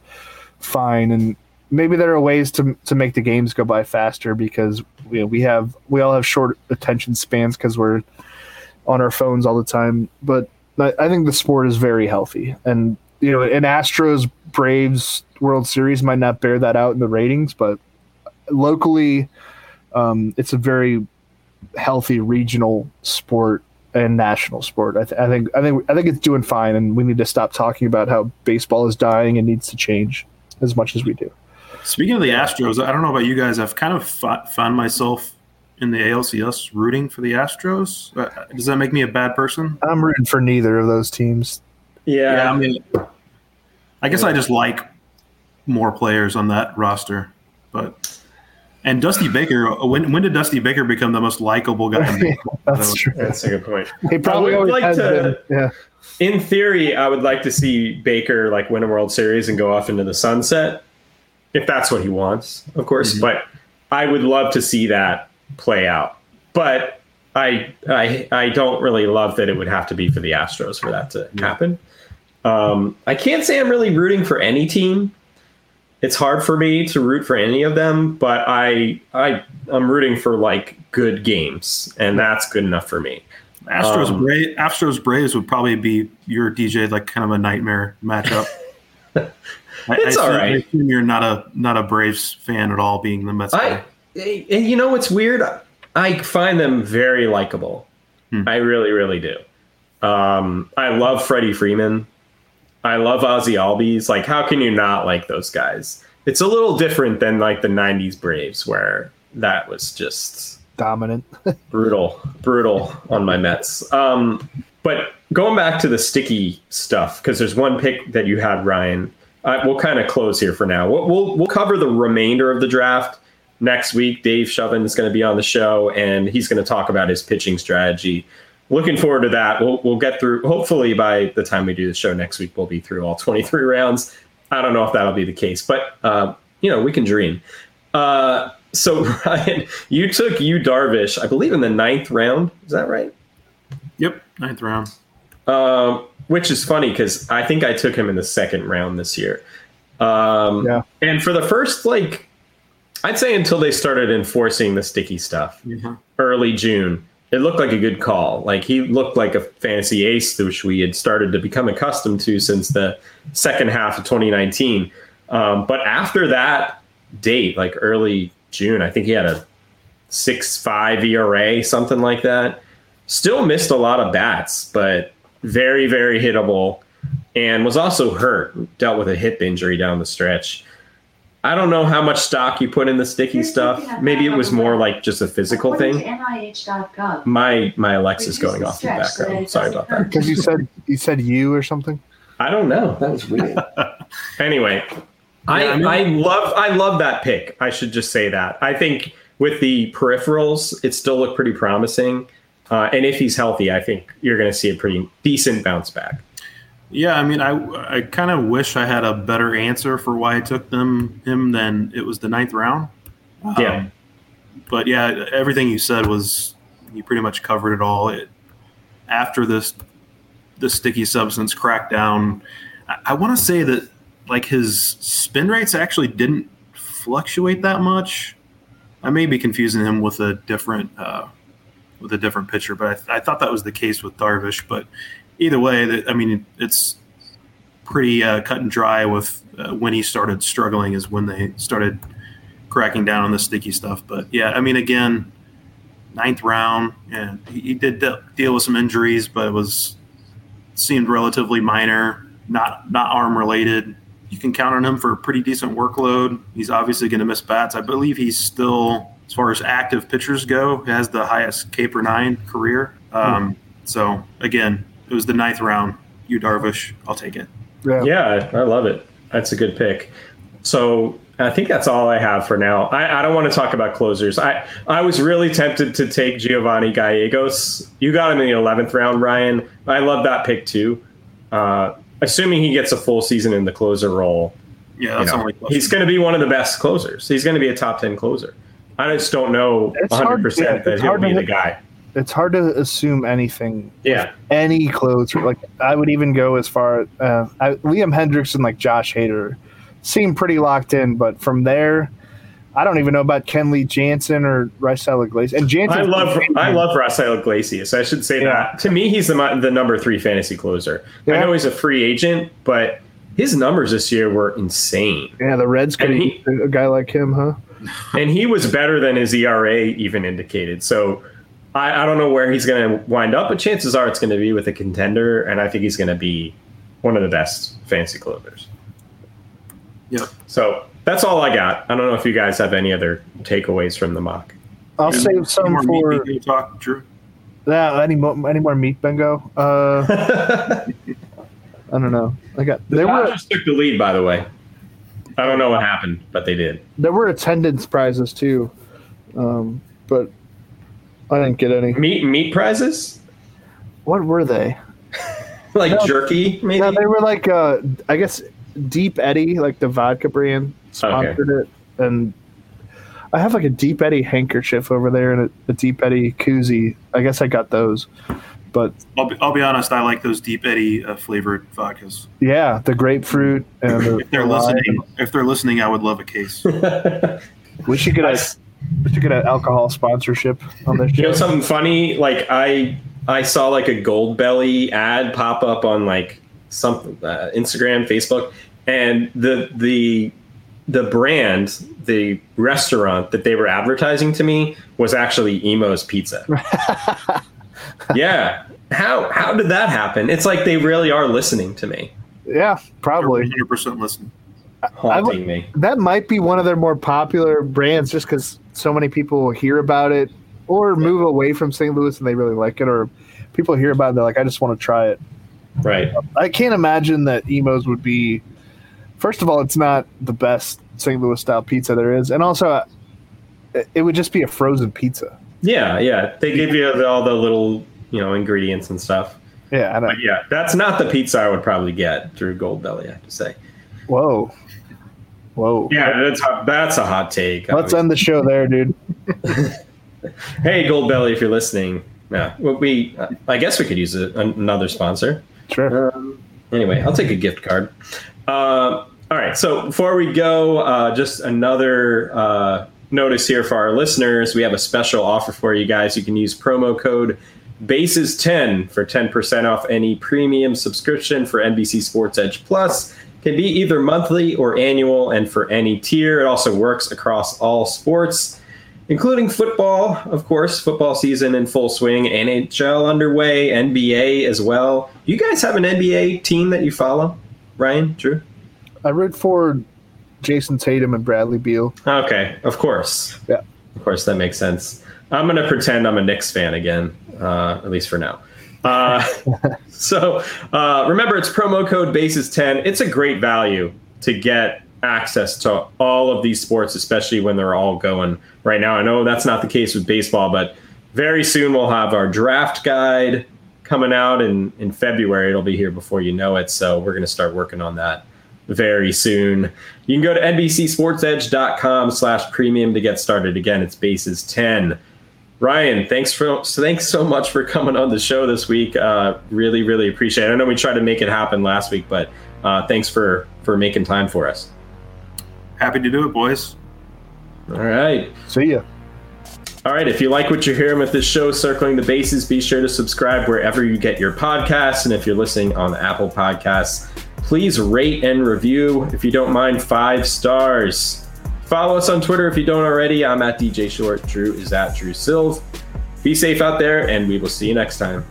fine, and maybe there are ways to to make the games go by faster because you know, we have we all have short attention spans because we're on our phones all the time. But I, I think the sport is very healthy, and you know, an Astros Braves World Series might not bear that out in the ratings, but locally, um, it's a very healthy regional sport and national sport. I, th- I think I think I think it's doing fine, and we need to stop talking about how baseball is dying and needs to change as much as we do. Speaking of the Astros, I don't know about you guys. I've kind of found myself in the ALCS rooting for the Astros. Uh, does that make me a bad person? I'm rooting for neither of those teams. Yeah, yeah I mean, I guess yeah. I just like more players on that roster, but and Dusty Baker. When when did Dusty Baker become the most likable guy? [laughs] That's so, true. That's a good point. He probably always like has to, been. Yeah. In theory, I would like to see Baker like win a World Series and go off into the sunset, if that's what he wants, of course. Mm-hmm. But I would love to see that play out. But I I I don't really love that it would have to be for the Astros for that to happen. Um, I can't say I'm really rooting for any team it's hard for me to root for any of them, but I I I'm rooting for like good games, and that's good enough for me. Astros um, Braves, Astros Braves would probably be your DJ like kind of a nightmare matchup. it's [laughs] I, I all right. I assume you're not a not a Braves fan at all, being the Mets. I, and you know what's weird? I find them very likable. Hmm. I really, really do. Um, I love Freddie Freeman. I love Ozzie Albies. Like, how can you not like those guys? It's a little different than like the '90s Braves, where that was just dominant, [laughs] brutal, brutal on my Mets. Um, but going back to the sticky stuff, because there's one pick that you had, Ryan. Uh, we'll kind of close here for now. We'll, we'll, we'll cover the remainder of the draft next week. Dave Shovein is going to be on the show, and he's going to talk about his pitching strategy looking forward to that. We'll we'll get through. Hopefully, by the time we do the show next week, we'll be through all 23 rounds. I don't know if that'll be the case, but uh, you know, we can dream. Uh, so [laughs] Ryan, you took Yu Darvish, I believe, in the ninth round. Is that right? Yep, ninth round. Um, which is funny because I think I took him in the second round this year. Um, yeah. And for the first, like, I'd say until they started enforcing the sticky stuff, mm-hmm. early June, it looked like a good call. Like he looked like a fantasy ace, which we had started to become accustomed to since the second half of 2019. Um, but after that date, like early June, I think he had a six five ERA, something like that. Still missed a lot of bats, but very very hittable, and was also hurt. Dealt with a hip injury down the stretch. I don't know how much stock you put in the sticky stuff. Maybe it was more like just a physical thing. NIH.gov. My my Alexa's going off in the background. Sorry about that. Because you said you said you or something. I don't know. That was weird. [laughs] anyway, I I, mean, I love I love that pick. I should just say that. I think with the peripherals, it still looked pretty promising. Uh, and if he's healthy, I think you're going to see a pretty decent bounce back. Yeah, I mean, I I kind of wish I had a better answer for why I took them him than it was the ninth round. Yeah, um, but yeah, everything you said was you pretty much covered it all. It, after this the sticky substance crackdown, I, I want to say that like his spin rates actually didn't fluctuate that much. I may be confusing him with a different uh, with a different pitcher, but I, th- I thought that was the case with Darvish. But either way, I mean, it's pretty uh, cut and dry with uh, when he started struggling is when they started cracking down on the sticky stuff. But yeah, I mean, again, ninth round, yeah, he, he did de- deal with some injuries, but it was seemed relatively minor, not not arm related. You can count on him for a pretty decent workload. He's obviously going to miss bats. I believe he's still, as far as active pitchers go, has the highest K per nine career. Um, hmm. So again, it was the ninth round. Yu Darvish, I'll take it. Yeah. yeah, I love it. That's a good pick. So I think that's all I have for now. I, I, don't want to talk about closers. I, I was really tempted to take Giovanni Gallegos. You got him in the 11th round, Ryan. I love that pick too. Uh, assuming he gets a full season in the closer role. Yeah, you know, he's going to be one of the best closers. He's going to be a top 10 closer. I just don't know it's 100% hard, yeah, that he'll be the guy it's hard to assume anything. Yeah. Any clothes. Like I would even go as far. Uh, I, Liam Hendriks and like Josh Hader seem pretty locked in, but from there, I don't even know about Kenley Jansen or Raisel Iglesias. And Jansen, I love I love Raisel Iglesias. I should say yeah. that. To me, he's the the number three fantasy closer. Yeah. I know he's a free agent, but his numbers this year were insane. Yeah, the Reds could he, a guy like him, huh? And he was better than his ERA even indicated. So I, I don't know where he's going to wind up, but chances are it's going to be with a contender, and I think he's going to be one of the best fancy clothers. Yep. So that's all I got. I don't know if you guys have any other takeaways from the mock. I'll Any save some more for meat bingo talk, Drew. yeah. Any more any more meat bingo? Uh, [laughs] I don't know. I got The there were Dodgers took the lead, by the way. I don't know what happened, but they did. there were attendance prizes too, um, but I didn't get any. Meat meat prizes, What were they? [laughs] like No. jerky, maybe. Yeah, they were like uh, I guess Deep Eddy, like the vodka brand, sponsored it, and I have like a Deep Eddy handkerchief over there and a, a Deep Eddy koozie. I guess I got those, but I'll be, I'll be honest. I like those Deep Eddy uh, flavored vodkas. yeah, the grapefruit and the, [laughs] If they're the lime. listening, if they're listening, I would love a case. We should get a we should get an alcohol sponsorship on this You know show. something funny? Like I I saw like a Goldbelly ad pop up on like some uh, Instagram, Facebook, and the the the brand, the restaurant that they were advertising to me was actually Imo's Pizza. [laughs] yeah. How how did that happen? It's like they really are listening to me, Yeah, probably. 100 percent listen. Haunting me. That might be one of their more popular brands, just because so many people hear about it or move away from St. Louis and they really like it, or people hear about it, they're like, I just want to try it. Right. I can't imagine that Imo's would be. First of all, it's not the best St. Louis style pizza there is, and also, uh, it- would just be a frozen pizza. Yeah, yeah. They give you all the little, you know, ingredients and stuff. Yeah, I don't, But yeah, that's not the pizza I would probably get through Goldbelly, I have to say. whoa, whoa. Yeah, that's a, that's a hot take. Let's end the show there, dude. [laughs] Hey, Goldbelly, if you're listening, yeah, we I guess we could use a, another sponsor. Sure. Um, anyway, I'll take a gift card. Uh, all right. So before we go, uh, just another uh, notice here for our listeners. We have a special offer for you guys. You can use promo code BASES10 for 10% off any premium subscription for NBC Sports Edge Plus. Can be either monthly or annual, and for any tier, it also works across all sports including football, of course, football season in full swing, NHL underway, NBA as well. You guys have an NBA team that you follow, Ryan, Drew? I root for Jayson Tatum and Bradley Beal. Okay, of course. Yeah. Of course, that makes sense. I'm going to pretend I'm a Knicks fan again, uh, at least for now. Uh, [laughs] so uh, remember, it's promo code BASES10. It's a great value to get access to all of these sports, especially when they're all going right now. I know that's not the case with baseball, but very soon we'll have our draft guide coming out in, in February. It'll be here before you know it. So we're going to start working on that very soon. You can go to NBCSportsEdge.com slash premium to get started. Again, it's bases 10. Ryan, thanks for thanks so much for coming on the show this week. Uh, really, really appreciate it. I know we tried to make it happen last week, but uh, thanks for for making time for us. Happy to do it, boys. All right. See ya. All right, if you like what you're hearing with this show, Circling the Bases, be sure to subscribe wherever you get your podcasts. And if you're listening on Apple Podcasts, please rate and review. If you don't mind, five stars. Follow us on Twitter if you don't already. I'm at DJ Short. Drew is at Drew Silv. Be safe out there, and we will see you next time.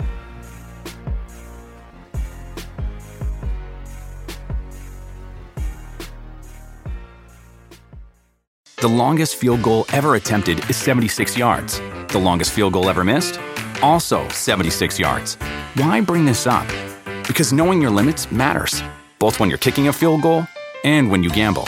The longest field goal ever attempted is 76 yards. The longest field goal ever missed? Also 76 yards. Why bring this up? Because knowing your limits matters, both when you're kicking a field goal and when you gamble.